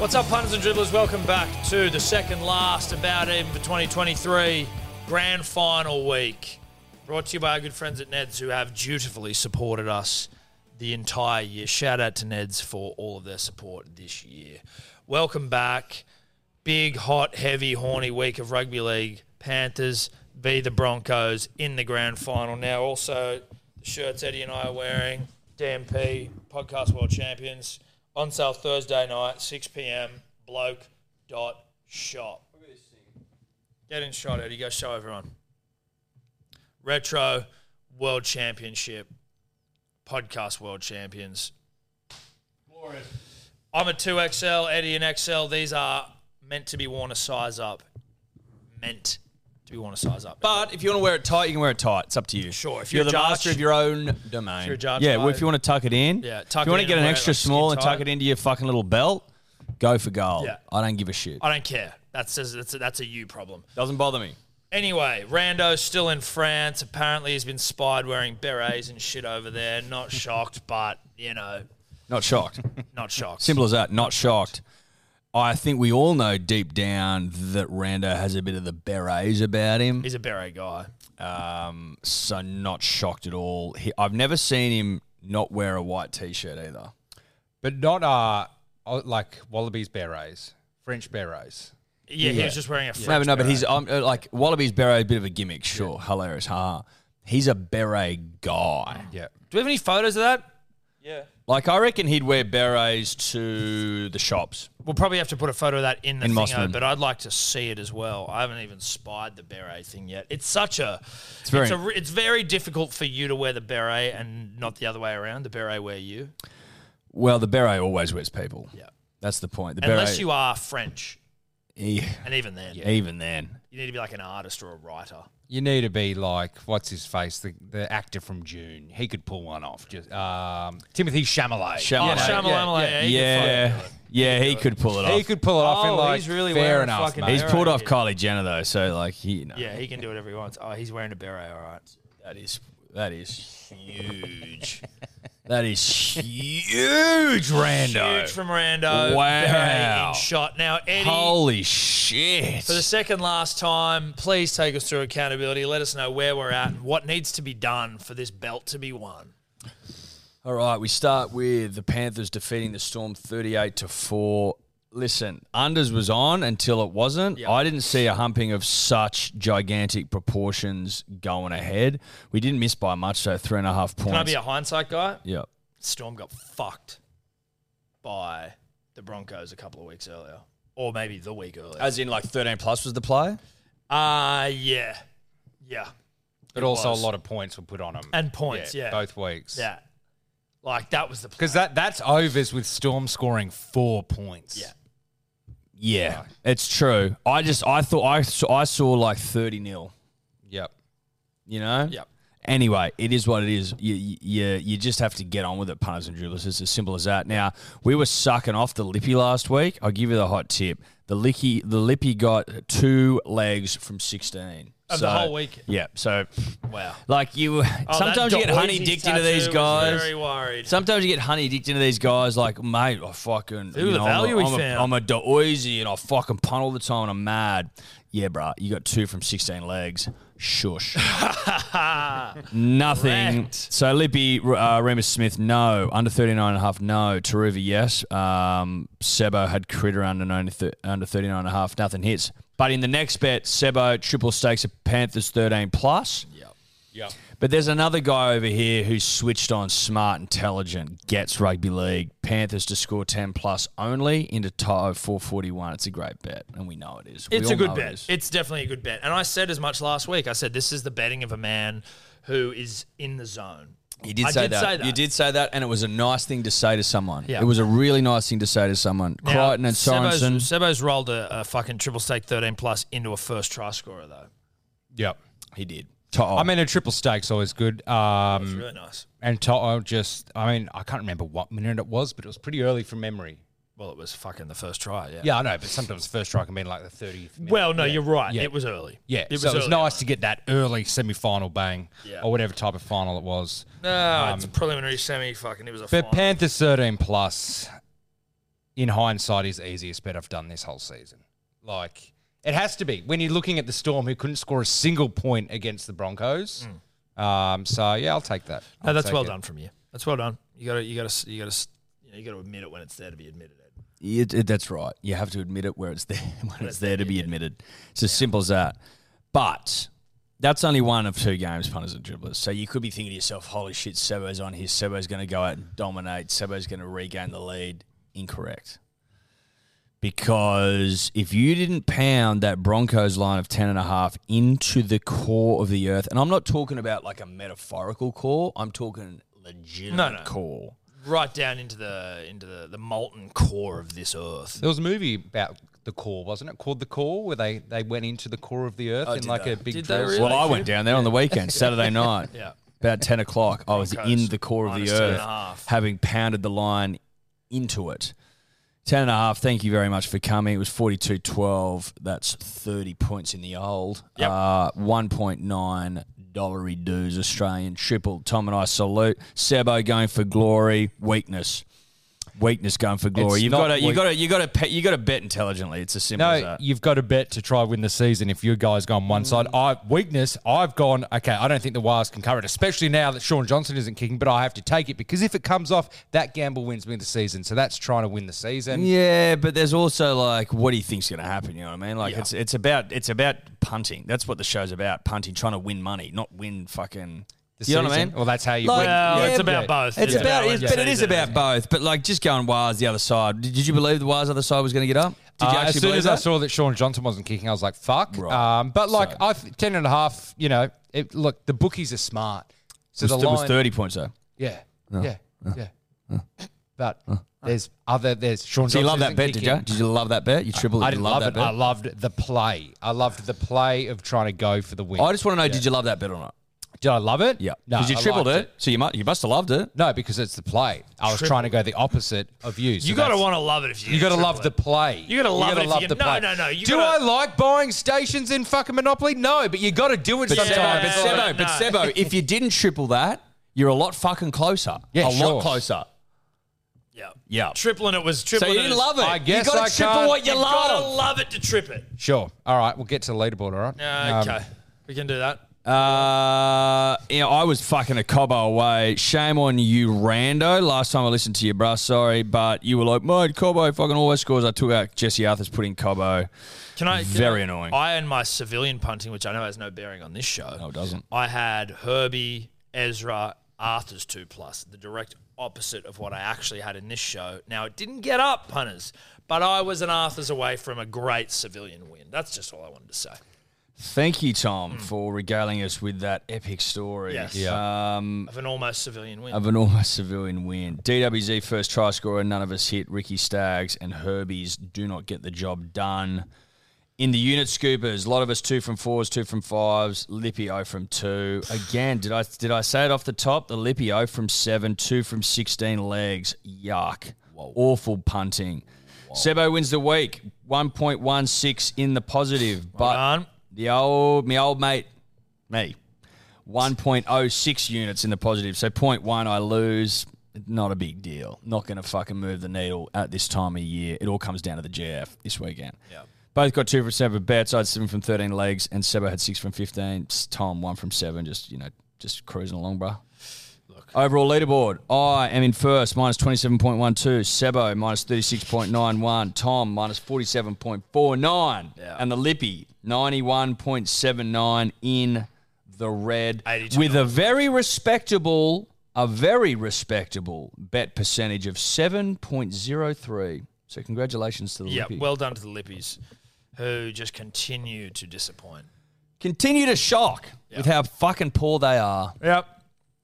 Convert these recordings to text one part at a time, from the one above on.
What's up, punters and dribblers? Welcome back to the second last about even for 2023 grand final week. Brought to you by our good friends at Neds who have dutifully supported us the entire year. Shout out to Neds for all of their support this year. Welcome back. Big, hot, heavy, horny week of rugby league. Panthers v the Broncos in the grand final. Now, also, the shirts Eddie and I are wearing, DMP, Podcast World Champions, on sale Thursday night, 6 p.m. Bloke dot shop. Get in shot, Eddie. Go show everyone. Retro World Championship, Podcast World Champions. Glorious. I'm a 2XL, Eddie an XL. These are meant to be worn a size up. Meant to be worn a size up. But if you want to wear it tight, you can wear it tight. It's up to you. Sure, if you're, you're the a judge- master of your own domain. you're a judge, yeah. Well, mate. if you want to tuck it in, Yeah, tuck it in. if you it want to get and an wear it extra like skin small and tuck it into your fucking little belt, go for gold. Yeah. I don't give a shit. I don't care. That's a, that's a, that's a you problem. Doesn't bother me. Anyway, Rando's still in France. Apparently, he's been spied wearing berets and shit over there. Not shocked, but you know, Not shocked. not shocked. Simple as that. Not shocked. I think we all know deep down that Rando has a bit of the berets about him. He's a beret guy. Um, so not shocked at all. He, I've never seen him not wear a white t-shirt either. but not uh uh, like Wallabies berets, French berets. Yeah, he was just wearing a French no, but no, but beret. he's um, uh, like Wallabies beret, a bit of a gimmick, sure, hilarious, ha. He's a beret guy. Yeah, Do we have any photos of that? Yeah. Like I reckon he'd wear berets to the shops. We'll probably have to put a photo of that in the In thing, Mossman. but I'd like to see it as well. I haven't even spied the beret thing yet. It's such a, it's very- it's, a, re- it's very difficult for you to wear the beret and not the other way around. The beret wear you, Well, the beret always wears people. Yeah. that's the point. The unless beret, you are French, he- and even then, even then, you need to be like an artist or a writer. you need to be like what's his face, the the actor from Dune. He could pull one off. Just um, Timothée Chalamet. Chalamet. Oh, Yeah, Shyamalan, yeah, he yeah, fucking yeah, he could pull it off. He could pull it off. Oh, and like he's really fair enough, mate. He's pulled off yeah. Kylie Jenner though, so like he, you know, Yeah, he can do whatever he wants. Oh, he's wearing a beret. All right. that is that is huge. that is huge, Rando. Huge from Rando. Wow. Beret in shot. Now, Eddie. Holy shit! For the second last time, please take us through accountability. Let us know where we're at and what needs to be done for this belt to be won. All right, we start with the Panthers defeating the Storm 38 to 4. Listen, unders was on until it wasn't. Yeah. I didn't see a humping of such gigantic proportions going ahead. We didn't miss by much, so three and a half points. Can I be a hindsight guy? yeah. Storm got fucked by the Broncos a couple of weeks earlier, or maybe the week earlier. As in, like 13 plus was the play? Uh, yeah. Yeah. But also was. a lot of points were put on them, And points, yeah. both weeks. Yeah. Like, that was the because that that's overs with Storm scoring four points. Yeah. Yeah, it's true. I just, I thought, I saw, I saw like 30 nil. Yep. you know? Yep. Anyway, it is what it is. You, you, you just have to get on with it, punters and dribblers. It's as simple as that. Now, we were sucking off the lippy last week. I'll give you the hot tip. The licky, the lippy got two legs from 16. Of the whole week? Yeah. So, Wow. like you, Oh, sometimes you get honey dicked into these guys. Very worried. Sometimes you get honey dicked into these guys, like, mate, I fucking. Ooh, you the know, value I'm a, found. I'm a Doisy and I fucking punt all the time and I'm mad. Yeah, bruh, you got two from 16 legs. Shush. Nothing. Wrecked. So Lippy, uh, Reimis Smith, no. Under 39 and a half, no. Turuva, yes. Um, Sebo had Critter under, 90, th- under 39 and a half, nothing hits. But in the next bet, Sebo, triple stakes of Panthers 13 plus. Yep. Yep. But there's another guy over here who's switched on, smart, intelligent, gets rugby league. Panthers to score 10 plus only into tie 441. It's a great bet, and we know it is. We It's all a good know it bet. It's definitely a good bet. And I said as much last week. I said this is the betting of a man who is in the zone. You did, say, did that. say that. You did say that, and it was a nice thing to say to someone. Yeah. It was a really nice thing to say to someone. Now, Crichton and Sebo's, Sorensen. Sebo's rolled a, a fucking triple stake 13 plus into a first try scorer, though. Yep. He did. Top. I mean, a triple stake's always good. It's Um, really nice. and Toto just, I mean, I can't remember what minute it was, but it was pretty early from memory. Well, it was fucking the first try, yeah. Yeah, I know, but sometimes the first try can be like the 30th minute. Well, no, Yeah. you're right. Yeah. It was early. Yeah, It was, so it was early nice on. to get that early semi-final bang, Yeah. or whatever type of final it was. No, it's a preliminary semi. Fucking, it was a But final. Panthers 13 plus, in hindsight, is the easiest bet I've done this whole season. Like it has to be when you're looking at the Storm, who couldn't score a single point against the Broncos. Um, so yeah, I'll take that. I'll that's well it. done from you. That's well done. You got to, you got to, you got to, you know, you got to admit it when it's there to be admitted. It, it- that's right. You have to admit it where it's there when it's there to be admitted. It's as simple as that. But that's only one of two games, punters and dribblers. So you could be thinking to yourself, "Holy shit, Sebo's on here. Sebo's going to go out and dominate. Sebo's going to regain the lead." Incorrect. Because if you didn't pound that Broncos line of 10 and a half into the core of the earth, and I'm not talking about like a metaphorical core, I'm talking legitimate No, no. core. Right down into the into the, the molten core of this earth. There was a movie about the core, wasn't it? Called The Core, where they, they went into the core of the earth oh, in like they? a big Did drill. really? Well, I went down there on the weekend, Saturday night. Yeah. About 10 o'clock. I was Broncos, in the core of the minus earth, having pounded the line into it. 10 and a half, thank you very much for coming. It was 42 12. That's 30 points in the old. Yep. Uh, 1.9 dollary dues, Australian triple. Tom and I salute. Sebo going for glory, weakness. Weakness going for glory. It's You've got to, you got to, you got to, you got to bet intelligently. It's as simple as No, that. you've got to bet to try win the season. If you guys go on one side, mm. I weakness. I've gone okay. I don't think the Wires can cover it, especially now that Shaun Johnson isn't kicking. But I have to take it because if it comes off, that gamble wins me the season. So that's trying to win the season. Yeah, but there's also like what do you think's going to happen? You know what I mean? Like Yeah. it's it's about it's about punting. That's what the show's about. Punting, trying to win money, not win fucking. The you know what I mean? Well, that's how you Like, win. Well, yeah, it's but- about both. It's Yeah. about, Yeah. it's, but it is about both. But like just going Wires the other side. Did, did you believe the Wires other side was going to get up? Did you Uh, actually as soon believe as that? I saw that Shaun Johnson wasn't kicking, I was like, "Fuck!" Right. Um, but like, So- I th- ten and a half. You know, it, look, the bookies are smart. So it was, the it was thirty points though. yeah, yeah, yeah. But there's other. There's Sean. So you love that isn't bet, did you? Did you love that bet? You tripled. I you didn't love love that it. bet? I loved the play. I loved the play of trying to go for the win. I just want to know, did you love that bet or not? Did I love it? Yeah, No, because you I tripled liked it, so you must you must have loved it. No, because it's the play. I was trying to go the opposite of you. So You got to that's- want to love it if you. You got to love it. the play. You gotta love it if you the can- no, play. no, no, you do gotta- I like buying stations in fucking Monopoly? No, but you got to do it But sometimes. Sebo, but Yeah, Sebo, but no. Sebo, if you didn't triple that, you're a lot fucking closer. Yeah, a sure. lot closer. Yeah. Yeah. Tripling it was So tripling. you didn't it love it. I guess you got I to triple can't- what you love. You gotta love. love it to trip it. Sure. All right, we'll get to the leaderboard. All right. Yeah, Um, okay, we can do that. Uh, know, I was fucking a cobbo away. Shame on you, Rando. Last time I listened to you, bruh. Sorry, but you were like, mate, Cobbo fucking always scores. I took out Jesse Arthars put in Cobbo. Can I? can Very I- annoying. I and my civilian punting, which I know has no bearing on this show. No, it doesn't. I had Herbie, Ezra, Arthars two plus, the direct opposite of what I actually had in this show. Now it didn't get up, punters, but I was an Arthars away from a great civilian win. That's just all I wanted to say. Thank you, Tom, for regaling us with that epic story. Yes. Yeah. Um, Of an almost civilian win. of an almost civilian win. DWZ first try scorer, none of us hit. Riki Staggs and Herbie's do not get the job done. In the unit scoopers, a lot of us two from fours, two from fives. Lippy O from two. Again, did I did I say it off the top? The Lippy O from seven, two from sixteen legs. Yuck. Awful punting. Sebo wins the week. 1.16 in the positive. But. The old me old mate, me, 1.06 units in the positive. So 0.1 I lose. Not a big deal. Not going to fucking move the needle at this time of year. It all comes down to the GF this weekend. Yeah. Both got two from seven bets. I had seven from 13 legs, and Sebo had six from 15. Tom, one from seven. Just, you know, just cruising along, bro. Overall leaderboard, I am in first, minus 27.12. Sebo, minus 36.91. Tom, minus 47.49. Yeah. And the Lippy, 91.79 in the red. 82 With a very respectable, a very respectable bet percentage of 7.03. So congratulations to the Yeah, Lippy. well done to the Lippies, who just continue to disappoint. Continue to shock with how fucking poor they are. Yep.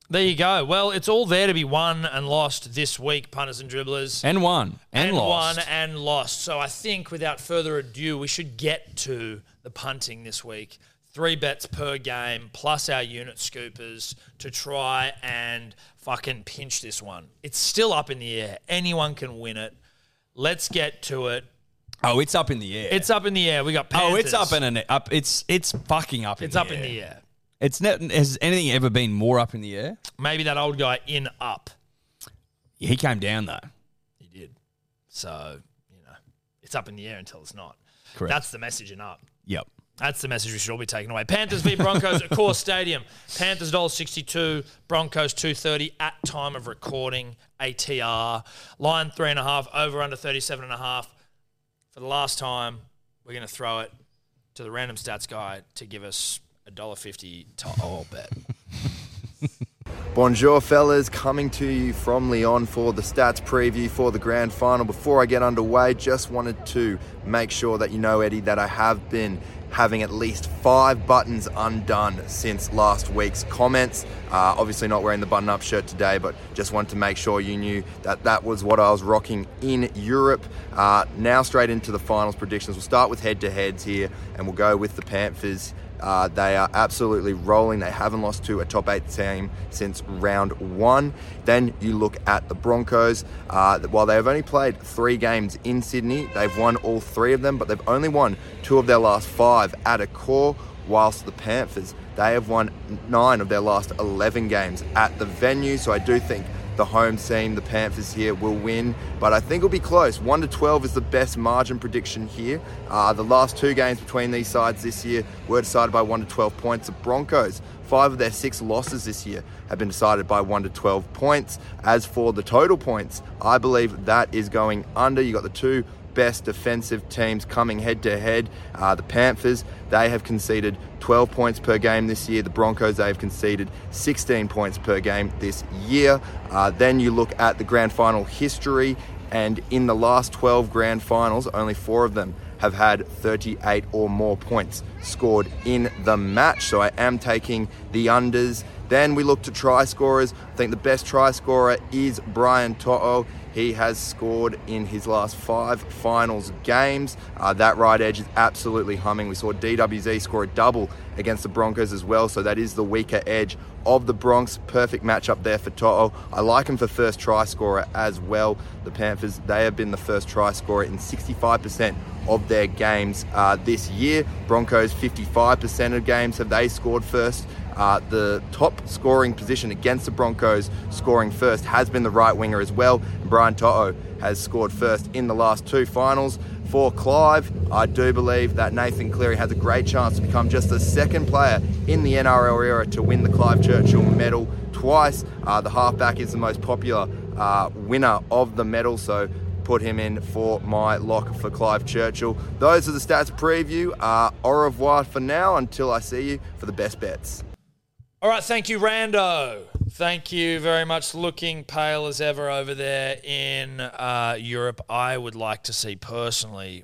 There you go. Well, it's all there to be won and lost this week, punters and dribblers. And won. And, lost. won and lost. So I think without further ado, we should get to the punting this week. Three bets per game plus our unit scoopers to try and fucking pinch this one. It's still up in the air. Anyone can win it. Let's get to it. Oh, it's up in the air. It's up in the air. We got Panthers. Oh, it's up in an up. It's it's fucking up. In It's up in the air. It's not. Has anything ever been more up in the air? Maybe that old guy in up. Yeah, He came down though. He did. So, you know, it's up in the air until it's not. Correct. That's the message in up. Yep. That's the message we should all be taking away. Panthers v Broncos at Accor Stadium. Panthers $1.62, Broncos 230 at time of recording, ATR. Line three and a half, over under 37 and a half. For the last time, we're going to throw it to the random stats guy to give us a $1.50 to all bet. Bonjour, fellas. Coming to you from Lyon for the stats preview for the grand final. Before I get underway, just wanted to make sure that you know, Eddie, that I have been having at least five buttons undone since last week's comments. Uh, obviously, not wearing the button up shirt today, but just wanted to make sure you knew that that was what I was rocking in Europe. Uh, now, straight into the finals predictions. We'll start with head to heads here, and we'll go with the Panthers. Uh, they are absolutely rolling. They haven't lost to a top eight team since round one. Then you look at the Broncos. Uh, while they have only played three games in Sydney, they've won all three of them, but they've only won two of their last five at Accor. Whilst the Panthers, they have won nine of their last 11 games at the venue. So I do think the home team, the Panthers here, will win, but I think it'll be close. 1 to 12 is the best margin prediction here. Uh, the last two games between these sides this year were decided by 1 to 12 points. The Broncos, five of their six losses this year have been decided by 1 to 12 points. As for the total points, I believe that is going under. You got the two best defensive teams coming head to head. The Panthers, they have conceded 12 points per game this year. The Broncos, they have conceded 16 points per game this year. Uh, then you look at the grand final history, and in the last 12 grand finals, only four of them have had 38 or more points scored in the match. So I am taking the unders. Then we look to try scorers. I think the best try scorer is Brian To'o. He has scored in his last five finals games. Uh, that right edge is absolutely humming. We saw DWZ score a double against the Broncos as well, so that is the weaker edge of the Bronx. Perfect matchup there for To'o. I like him for first try scorer as well. The Panthers, they have been the first try scorer in 65% of their games uh, this year. Broncos, 55% of games have they scored first. Uh, the top scoring position against the Broncos, scoring first, has been the right winger as well. Brian To'o has scored first in the last two finals. For Clive, I do believe that Nathan Cleary has a great chance to become just the second player in the NRL era to win the Clive Churchill medal twice. Uh, the halfback is the most popular uh, winner of the medal, so put him in for my lock for Clive Churchill. Those are the stats preview. Uh, au revoir for now until I see you for the best bets. All right, thank you, Rando. Thank you very much. Looking pale as ever over there in uh, Europe. I would like to see personally.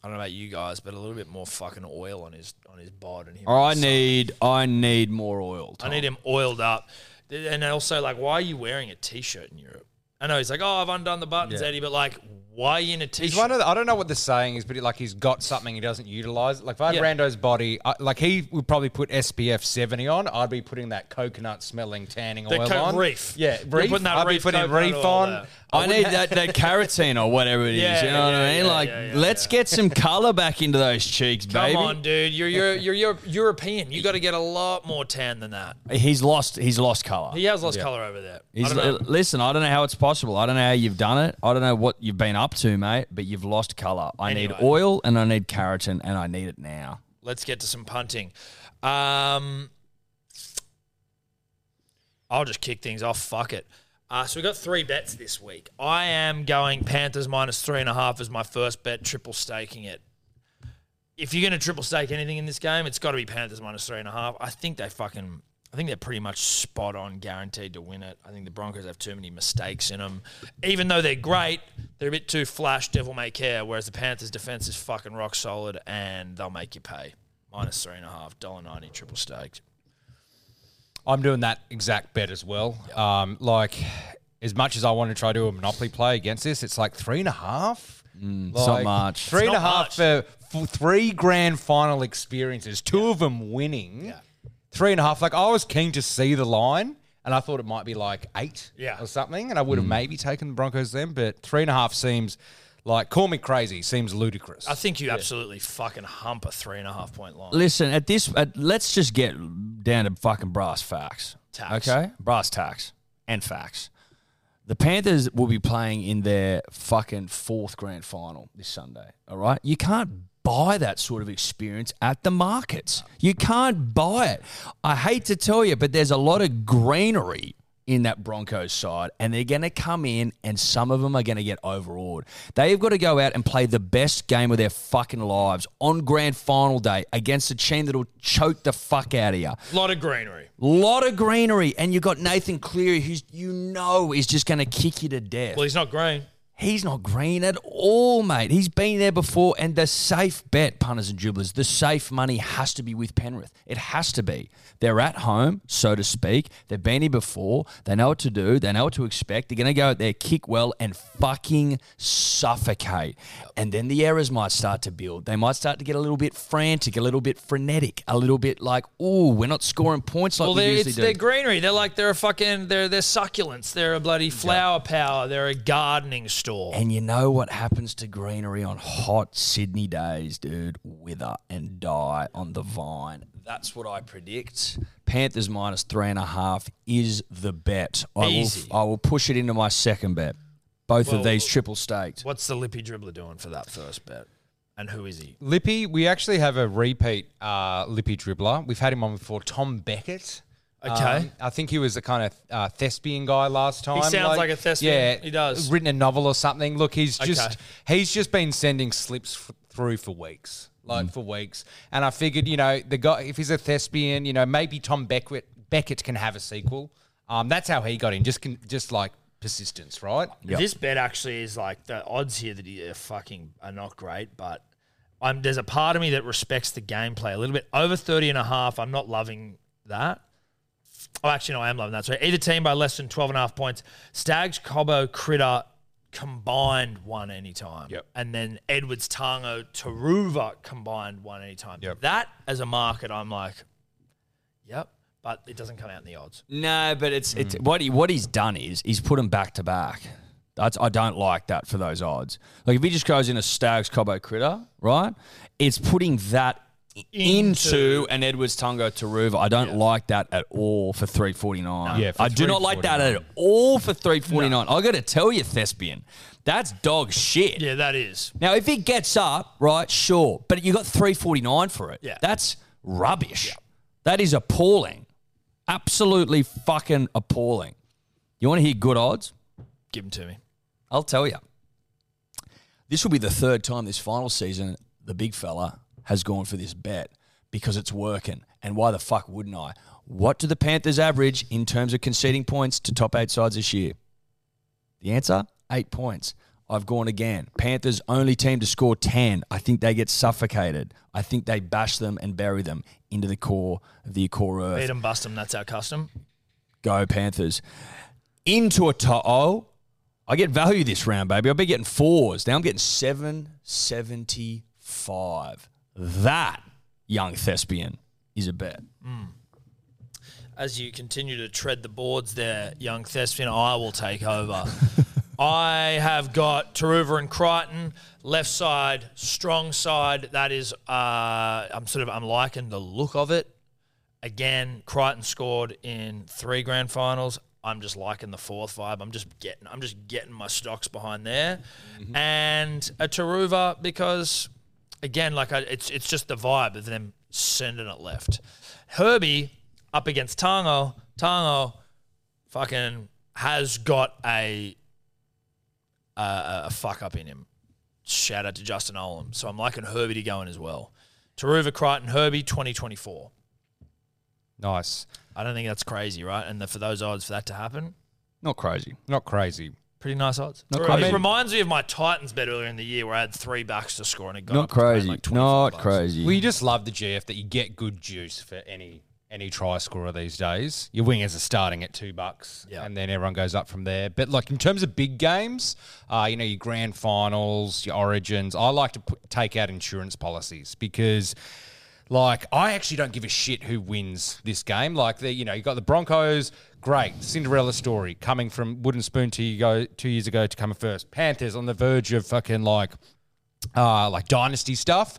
I don't know about you guys, but a little bit more fucking oil on his on his bod and him. I need I need more oil. I need him oiled up. And also, like, why are you wearing a t-shirt in Europe? I know he's like, oh, I've undone the buttons, Yeah. Eddie, but like, why are you in a t-shirt? He's one of the, I don't know what the saying is, but like he's got something he doesn't utilize. Like if I had Yeah. Rando's body, I, like he would probably put SPF 70 on. I'd be putting that coconut smelling tanning The oil co- on. reef. Yeah, You're reef. putting that I'd be reef putting coconut reef oil on. there. I need that, that carotene or whatever it is. Yeah, you know what I mean? yeah, like, yeah, yeah, let's yeah. get some color back into those cheeks, Come baby. Come on, dude. You're you're you're, you're European. You got to get a lot more tan than that. He's lost. He's lost color. He has lost color over there. I listen, I don't know how it's possible. I don't know how you've done it. I don't know what you've been up to, mate. But you've lost color. I Anyway. need oil and I need keratin and I need it now. Let's get to some punting. Um, I'll just kick things off. Fuck it. Uh, so we've got three bets this week. I am going Panthers minus three and a half as my first bet, triple staking it. If you're going to triple stake anything in this game, it's got to be Panthers minus three and a half. I think they fucking, I think they're pretty much spot on, guaranteed to win it. I think the Broncos have too many mistakes in them. Even though they're great, they're a bit too flash, devil may care. Whereas the Panthers' defense is fucking rock solid, and they'll make you pay. Minus three and a half, dollar ninety, triple staked. I'm doing that exact bet as well. Um, like, as much as I want to try to do a monopoly play against this, it's like three and a half. it's not much. Three and a half for, for three grand final experiences, two of them winning. Yeah. Three and a half. Like, I was keen to see the line, and I thought it might be like eight Yeah. or something, and I would have maybe taken the Broncos then, but three and a half seems like, call me crazy, seems ludicrous. I think you absolutely fucking hump a three and a half point line. Listen, at this, at, let's just get down to fucking brass facts. Tacks. Okay, brass tacks and facts. The Panthers will be playing in their fucking fourth grand final this Sunday. All right. You can't buy that sort of experience at the markets. You can't buy it. I hate to tell you, but there's a lot of greenery in that Broncos side, and they're going to come in, and some of them are going to get overawed. They've got to go out and play the best game of their fucking lives on grand final day against a team that'll choke the fuck out of you. A lot of greenery. Lot of greenery, and you've got Nathan Cleary, who's you know is just going to kick you to death. Well, he's not green. He's not green at all, mate. He's been there before, and the safe bet, punters and dribblers, the safe money has to be with Penrith. It has to be. They're at home, so to speak. They've been here before. They know what to do. They know what to expect. They're going to go out there, kick well, and fucking suffocate. And then the errors might start to build. They might start to get a little bit frantic, a little bit frenetic, a little bit like, "Ooh, we're not scoring points like Well, we they're, usually it's do." their greenery. They're like they're a fucking they're they're succulents. They're a bloody flower power. They're a gardening store. And you know what happens to greenery on hot Sydney days, dude? Wither and die on the vine. That's what I predict. Panthers minus three and a half is the bet. I Easy. will I will push it into my second bet. Both Well, of these triple staked. What's the lippy dribbler doing for that first bet? And who is he? Lippy, we actually have a repeat uh, Lippy dribbler. We've had him on before, Tom Beckett. Okay. Um, I think he was a kind of uh, thespian guy last time. He sounds like a thespian. Yeah, He does. Written a novel or something. Look, he's just Okay. he's just been sending slips f- through for weeks, Mm. like for weeks. And I figured, you know, the guy if he's a thespian, you know, maybe Tom Beckett Beckett can have a sequel. Um, that's how he got in. Just con- just like persistence, right? This bet actually is like the odds here that he are fucking are not great, but I'm there's a part of me that respects the gameplay a little bit. Over 30 and a half, I'm not loving that. Oh, actually, no, I am loving that. So either team by less than 12 and a half points. Staggs, Cobbo, Critter combined one anytime. Yep. And then Edwards, Tago, Turuva combined one anytime. Yep. That as a market, I'm like, yep. But it doesn't come out in the odds. No, but it's Mm. it's what he what he's done is he's put them back to back. That's I don't like that for those odds. Like if he just goes in a Staggs Cobbo Critter, right? It's putting that into, Into- an Edwards Tago Turuva. I don't like that at all for three forty nine. Yeah, for I do not like that at all for three forty nine. I got to tell you, thespian, that's dog shit. Yeah, that is. Now, if it gets up, right, sure, but you got three forty nine for it. Yeah. that's rubbish. That is appalling, absolutely fucking appalling. You want to hear good odds? Give them to me. I'll tell you. This will be the third time this final season the big fella has gone for this bet because it's working. And why the fuck wouldn't I? What do the Panthers average in terms of conceding points to top eight sides this year? The answer? Eight points. I've gone again. Panthers only team to score 10. I think they get suffocated. I think they bash them and bury them into the core of the core earth. Beat them, bust them. That's our custom. Go Panthers. Into a to oh, I get value this round, baby. I'll be getting fours. Now I'm getting 775. That, young thespian, is a bet. As you continue to tread the boards there, young Thespian, I will take over. I have got Turuva and Crichton, left side, strong side. That is, uh, I'm sort of, I'm liking the look of it. Again, Crichton scored in three grand finals. I'm just liking the fourth vibe. I'm just getting, I'm just getting my stocks behind there, and a Turuva because, again, like I, it's it's just the vibe of them sending it left. Herbie up against Tago. Tago, fucking has got a a, a fuck up in him. Shout out to Justin Olam. So I'm liking Herbie to go in as well. Turuva Crichton Herbie 2024. Nice. I don't think that's crazy, right? And the, for those odds for that to happen, Not crazy. Not crazy. Pretty nice odds. Not It reminds me of my Titans bet earlier in the year where I had three backs to score and it got Not up to crazy. like 25 Not bucks. crazy. Well, you just love the GF that you get good juice for any any try scorer these days. Your wingers are starting at two bucks, Yeah. and then everyone goes up from there. But like in terms of big games, uh, you know your grand finals, your origins, I like to put, take out insurance policies because. Like I actually don't give a shit who wins this game. Like the you know you got the Broncos, great Cinderella story coming from wooden spoon two, go, two years ago to come first. Panthers on the verge of fucking like uh, like dynasty stuff.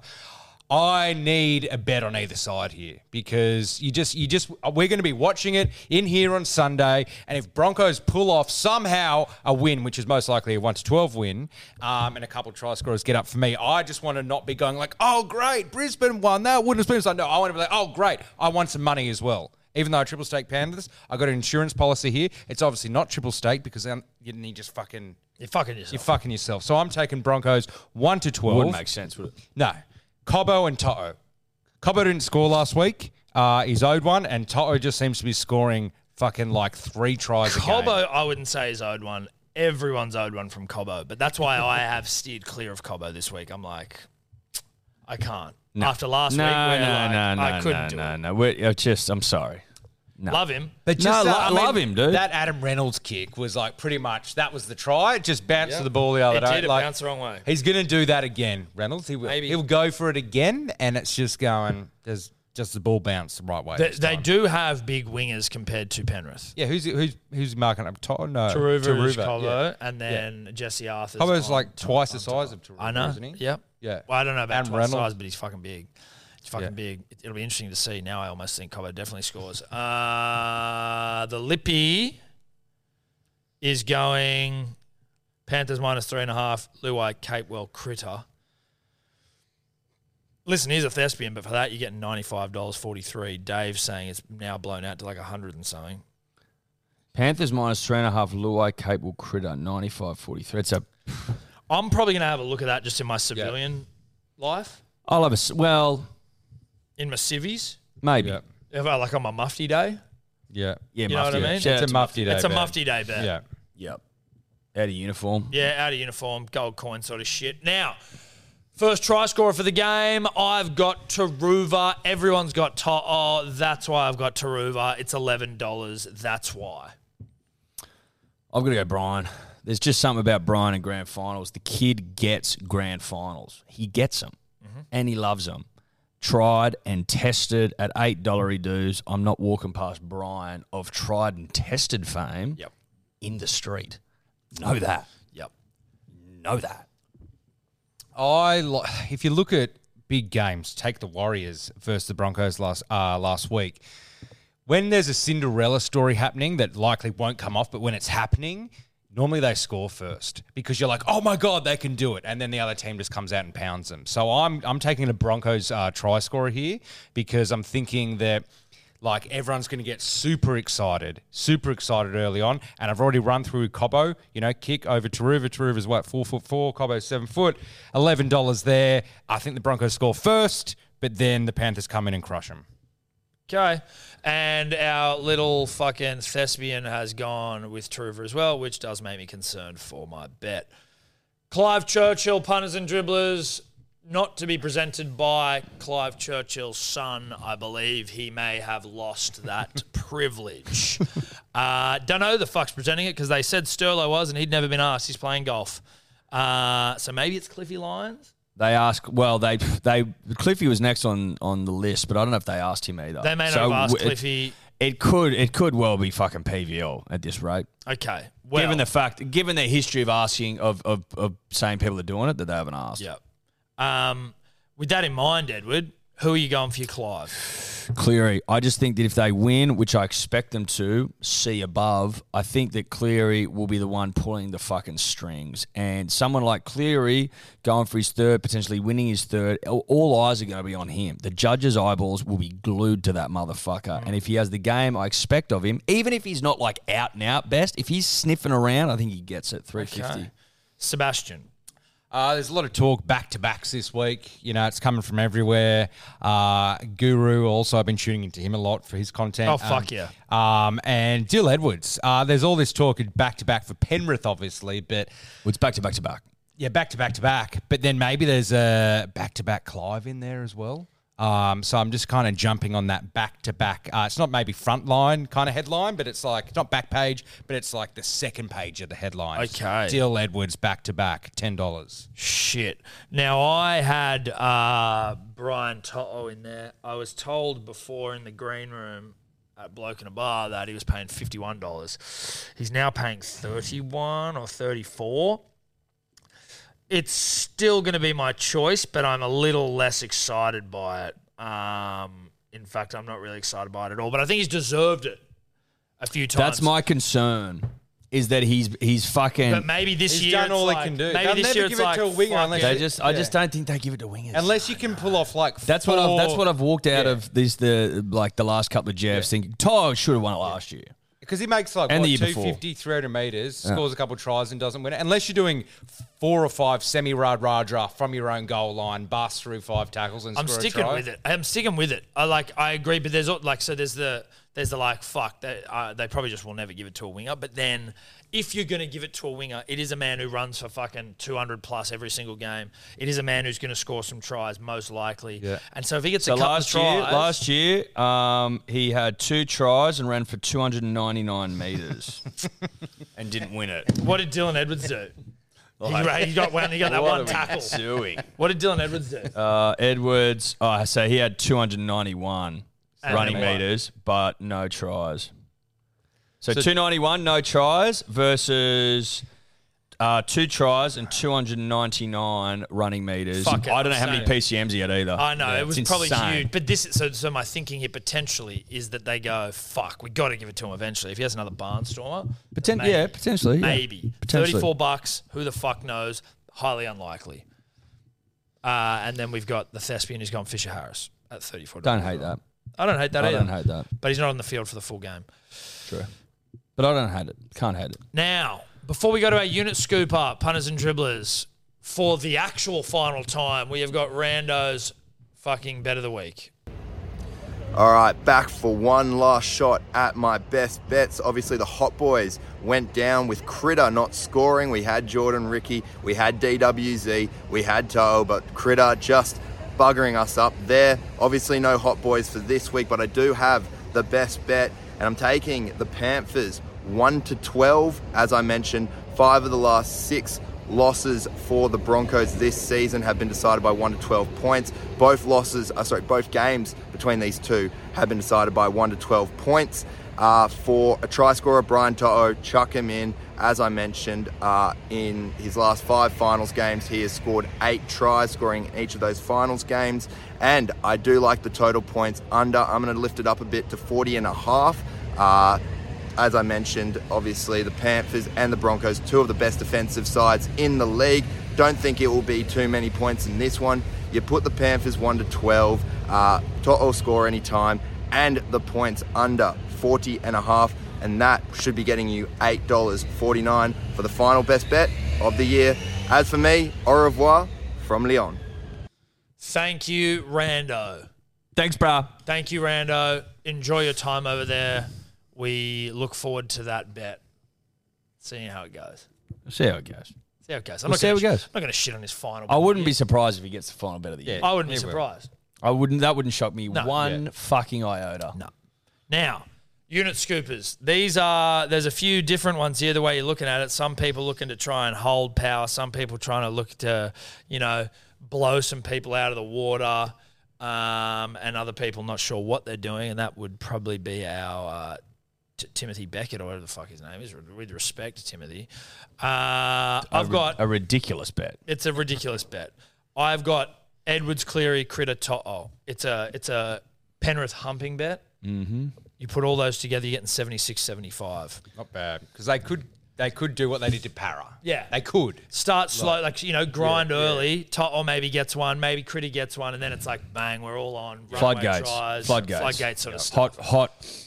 I need a bet on either side here because you just you just we're going to be watching it in here on Sunday, and if Broncos pull off somehow a win, which is most likely a one to twelve win, um, and a couple try scorers get up for me, I just want to not be going like, oh great, Brisbane won that wouldn't have been like no, I want to be like, oh great, I want some money as well. Even though I triple stake Panthers, I got an insurance policy here. It's obviously not triple stake because then you need just fucking You're fucking yourself. you're fucking yourself. So I'm taking Broncos one to twelve. Wouldn't make sense, would it? No. Cobbo and Toto. Cobbo didn't score last week. Uh, he's owed one, and Toto just seems to be scoring fucking like three tries a Cobbo, game. I wouldn't say is owed one. Everyone's owed one from Cobbo, but that's why I have steered clear of Cobbo this week. I'm like, I can't. After last No, week, no, where no, like, no, I couldn't no, do no, it. no. We're, uh, just, I'm sorry. No. Love him. But No, just, lo- uh, I mean, love him, dude. That Adam Reynolds kick was like pretty much that was the try. It just bounced Yeah. to the ball the other It day. did, it like, bounced the wrong way. He's going to do that again, Reynolds. He will. Maybe. He'll go for it again, and it's just going. There's just the ball bounced the right way. They, they do have big wingers compared to Penrith. Yeah, who's who's who's marking up? Toto? No, Turuva, is yeah. And then Jesse Arthars. Cobbo's like twice the size of Turuva, I know. isn't he? Yep. Yeah. Well, I don't know about And twice the Reynolds. size, but he's fucking big. He's fucking Yeah. big. It- It'll be interesting to see. Now I almost think Cobbo definitely scores. Uh, the Lippy is going Panthers minus three and a half. Luai Capewell Critter. Listen, he's a thespian, but for that you're getting ninety five dollars forty three. Dave's saying it's now blown out to like hundred and something. Panthers minus three and a half. Luai Capewell Critter, 95 43. It's a. I'm probably gonna have a look at that just in my civilian life, I'll have a. s- Well, in my civvies, maybe. Yeah, if I like on my mufti day. yeah, Yeah, You know what I mean? Shout It's a mufti day. It's a bet. mufti day bet. Yeah. Yep. Out of uniform. Yeah, out of uniform, gold coin sort of shit. Now, first try scorer for the game, I've got Turuva. Everyone's got to- oh, that's why I've got Turuva. It's eleven dollars. That's why. I've got to go Brian. There's just something about Brian and grand finals. The kid gets grand finals. He gets them, and he loves them. Tried and tested at eight dollar dues. I'm not walking past Brian of tried and tested fame. Yep. In the street, know that. Yep. Know that. I li- if you look at big games, take the Warriors versus the Broncos last uh, last week. When there's a Cinderella story happening that likely won't come off, but when it's happening, normally they score first because you're like, oh my god, they can do it, and then the other team just comes out and pounds them. So I'm I'm taking the Broncos uh, try scorer here because I'm thinking that. Like everyone's going to get super excited, super excited early on, and I've already run through Cobbo. You know, kick over Turuva. Turuva's what four foot four. Cobbo seven foot. Eleven dollars there. I think the Broncos score first, but then the Panthers come in and crush them. Okay. And our little fucking thespian has gone with Turuva as well, which does make me concerned for my bet. Clive Churchill, punters and dribblers, not to be presented by Clive Churchill's son, I believe. He may have lost that privilege. Uh, don't know who the fuck's presenting it because they said Sterlo was and he'd never been asked. He's playing golf. Uh, so maybe it's Cliffy Lyons. They ask. Well, they they Cliffy was next on on the list, but I don't know if they asked him either. They may not So have asked w- it- Cliffy. It could it could well be fucking PVL at this rate. Okay. Well, given the fact, given their history of asking of, of of saying people are doing it that they haven't asked. Yep. Um, with that in mind, Edward, who are you going for your Clive? Cleary, I just think that if they win, which I expect them to, see above, I think that Cleary will be the one pulling the fucking strings. And someone like Cleary going for his third, potentially winning his third, all, eyes are going to be on him. The judges' eyeballs will be glued to that motherfucker. Mm. And if he has the game I expect of him, even if he's not like out and out best, if he's sniffing around, I think he gets it 350. Okay. Sebastian. Uh, there's a lot of talk back to backs this week. You know, it's coming from everywhere. Uh, Guru also, I've been tuning into him a lot for his content. Oh, fuck Um, yeah. Um, and Dyl Edwards. Uh, there's all this talk back to back for Penrith, obviously, but Well, it's back to back to back. yeah, back to back to back. But then maybe there's a back to back Clive in there as well. Um, so I'm just kind of jumping on that back to back. Uh, It's not maybe front line kind of headline, but it's like it's not back page, but it's like the second page of the headline. Okay. Dyl Edwards back to back, ten dollars. Shit. Now I had uh, Brian Toto in there. I was told before in the green room at Bloke in a Bar that he was paying fifty one dollars. He's now paying thirty one or thirty four. It's still going to be my choice, but I'm a little less excited by it. Um, in fact, I'm not really excited by it at all. But I think he's deserved it a few times. That's my concern. Is that he's he's fucking. But maybe this He's year done all it's he can do. Maybe They'll this never year give it's it like to a winger fuck unless it. they just, I just don't think they give it to wingers. Unless you can pull off like That's what I've, that's what I've walked out Yeah. of this the like the last couple of jabs thinking. Tyler should have won it last year. Because he makes like And what, the year before. 250, 300 metres, scores a couple tries and doesn't win it. Unless you're doing four or five semi rad raja from your own goal line, bust through five tackles and I'm score a sticking try. with it. I'm sticking with it. I like. I agree, but there's like so. There's the there's the like fuck. They uh, they probably just will never give it to a winger. But then if you're gonna give it to a winger, it is a man who runs for fucking 200 plus every single game. It is a man who's gonna score some tries most likely. Yeah. And so if he gets So a couple last of year, tries, last year, um, he had two tries and ran for 299 meters, and didn't win it. what did Dylan Edwards do? he, he got one. He got that What one are we tackle. doing? What did Dylan Edwards do? Uh, Edwards, oh, so he had 291 And running meters, but no tries. So, 291, no tries versus uh, two tries and 299 running meters. Fucking I don't know how many. PCMs he had either. I know it was it's probably insane. huge, but this is so. So my thinking here potentially is that they go, "Fuck, we got to give it to him eventually." If he has another barnstormer, Poten- maybe. yeah, potentially. yeah. maybe Potentially. thirty-four bucks. Who the fuck knows? Highly unlikely. Uh, and then we've got the thespian who's gone Fisher Harris at thirty-four. Don't hate that. I don't hate that I either. don't hate that. But he's not on the field for the full game. True. But I don't hate it. Can't hate it. Now, before we go to our unit scoop up, punters and dribblers, for the actual final time, we have got Rando's fucking bet of the week. All right, back for one last shot at my best bets. Obviously, the Hot Boys went down with Critter not scoring. We had Jordan Riki, we had DWZ, we had Toe, but Critter just buggering us up there. Obviously, no Hot Boys for this week, but I do have the best bet, and I'm taking the Panthers 1 to 12. As I mentioned, five of the last six losses for the Broncos this season have been decided by 1 to 12 points. Both losses, uh, sorry, both games between these two have been decided by 1 to 12 points. Uh, for a try scorer, Brian To'o, chuck him in. As I mentioned, uh, in his last five finals games, he has scored eight tries, scoring in each of those finals games. And I do like the total points under. I'm going to lift it up a bit to 40 and a half. Uh, as I mentioned, obviously the Panthers and the Broncos, two of the best defensive sides in the league. Don't think it will be too many points in this one. You put the Panthers 1 to 12, uh, total score anytime, and the points under 40 and a half, and that should be getting you $8.49 for the final best bet of the year. As for me, au revoir from Lyon. Thank you, Rando. Thanks, brah. Thank you, Rando. Enjoy your time over there. We look forward to that bet. Seeing how it goes. See how it goes. See how it goes. I'm We'll not see gonna, goes. I'm not going to shit on his final. I wouldn't be surprised if he gets the final bet of the year. I wouldn't be He will. surprised. I wouldn't. That wouldn't shock me No. one fucking iota. No. Now, unit scoopers. These are there's a few different ones here. The way you're looking at it, some people looking to try and hold power. Some people trying to look to, you know, blow some people out of the water, um, and other people not sure what they're doing. And that would probably be our uh, T- Timothy Beckett or whatever the fuck his name is. With respect to Timothy, uh, I've got a ridiculous bet. it's a ridiculous bet. I've got Edwards, Cleary, Critter, To'o. It's a it's a Penrith humping bet. Mm-hmm. You put all those together, you're getting 76, 75. Not bad. Because they could they could do what they did to Para. Yeah. They could. Start slow, like you know, grind yeah. early. Or maybe gets one, maybe Critter gets one, and then it's like bang, we're all on Floodgates. tries, Floodgates. floodgates sort of stuff. Hot, hot,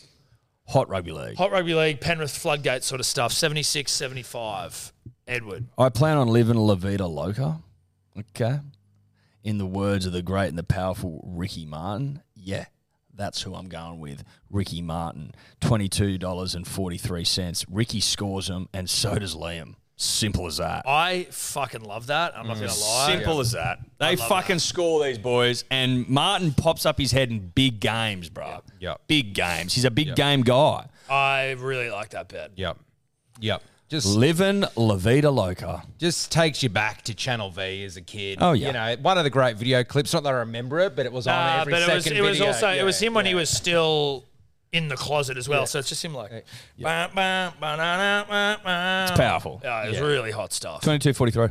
hot rugby league. Hot rugby league, Penrith floodgate sort of stuff. 76, 75. Edward. I plan on living La Vida Loca. Okay. In the words of the great and the powerful Ricky Martin. Yeah, that's who I'm going with. Riki Martin. $22.43. Riki scores them, and so does Liam. Simple as that. I fucking love that. I'm not going to mm. lie. Simple as that. They love fucking score these boys, and Martin pops up his head in big games, bro. Yep. Big games. He's a big game guy. I really like that bet. Yep. Yep. Just Living La Vida Loca. just takes you back to Channel V as a kid. Oh, yeah. You know, one of the great video clips. Not that I remember it, but it was on Uh, every but it second was it was video. also it was Yeah, him when he was still in the closet as well. So it's just him like. Ba, ba, ba, na, na, ba, ba. It's powerful. Yeah, it was Yeah. really hot stuff. 22.43.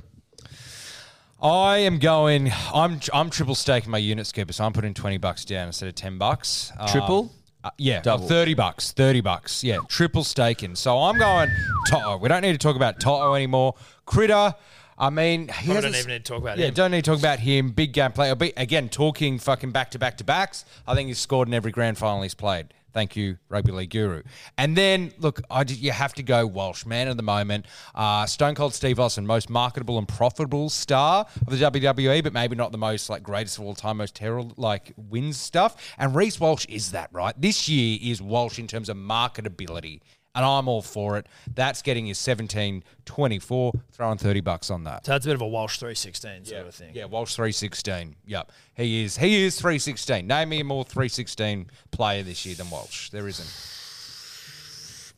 I am going. I'm I'm triple staking my unit skipper, so I'm putting twenty bucks down instead of ten bucks. Uh, Triple? Uh, yeah, Double. thirty bucks. Thirty bucks. Yeah, triple staking. So I'm going To'o. We don't need to talk about To'o anymore. Critter. I mean, he Probably don't even need to talk about yeah, him. don't need to talk about him. Big game player. But again, talking fucking back to back to backs. I think he's scored in every grand final he's played. Thank you, Rugby League Guru. And then, look, I just, you have to go Walsh, man of the moment. Uh, Stone Cold Steve Austin, most marketable and profitable star of the WWE, but maybe not the most like greatest of all time, most terrible like wins stuff. And Reece Walsh is that, right? This year is Walsh in terms of marketability. And I'm all for it. That's getting his 17 24, throwing 30 bucks on that. So that's a bit of a Walsh 316 sort of thing. Yeah, Walsh three sixteen. Yep, he is. He is three sixteen. Name me a more three sixteen player this year than Walsh. There isn't.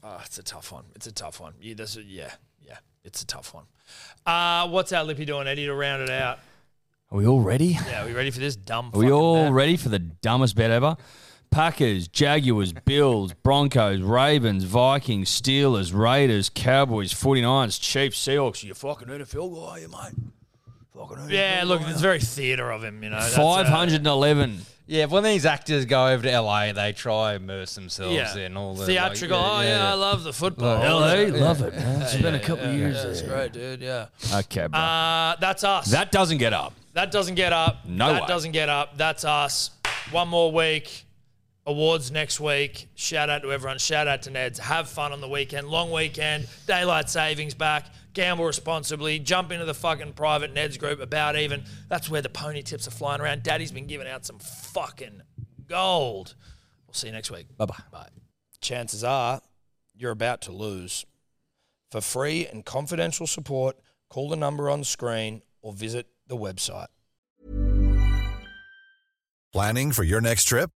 Oh, it's a tough one. It's a tough one. Yeah, that's a, yeah, yeah. It's a tough one. Uh, what's our Lippy doing, Eddie, to round it out? Are we all ready? Yeah, are we ready for this dumb? Are we all bet? ready for the dumbest bet ever? Packers, Jaguars, Bills, Broncos, Ravens, Vikings, Steelers, Raiders, Cowboys, 49ers, Chiefs, Seahawks. You fucking NFL guy, you mate. Fucking NFL Yeah, look, guy. it's very theatre of him, you know. That's, uh, 511. Yeah, when these actors go over to LA, they try and immerse themselves yeah, in all the theatrical. like, oh yeah, I love the football. LA, Yeah, love it, man. It's been a couple yeah, of years. yeah, That's there. great, dude. Yeah. Okay, bro. Uh, that's us. that doesn't get up. That doesn't get up. No That way. doesn't get up. That's us. One more week. Awards next week. Shout out to everyone. Shout out to Neds. Have fun on the weekend. Long weekend. Daylight savings back. Gamble responsibly. Jump into the fucking private Neds group. About even. That's where the pony tips are flying around. Daddy's been giving out some fucking gold. We'll see you next week. Bye bye. Bye. Chances are you're about to lose. For free and confidential support, call the number on screen or visit the website. Planning for your next trip?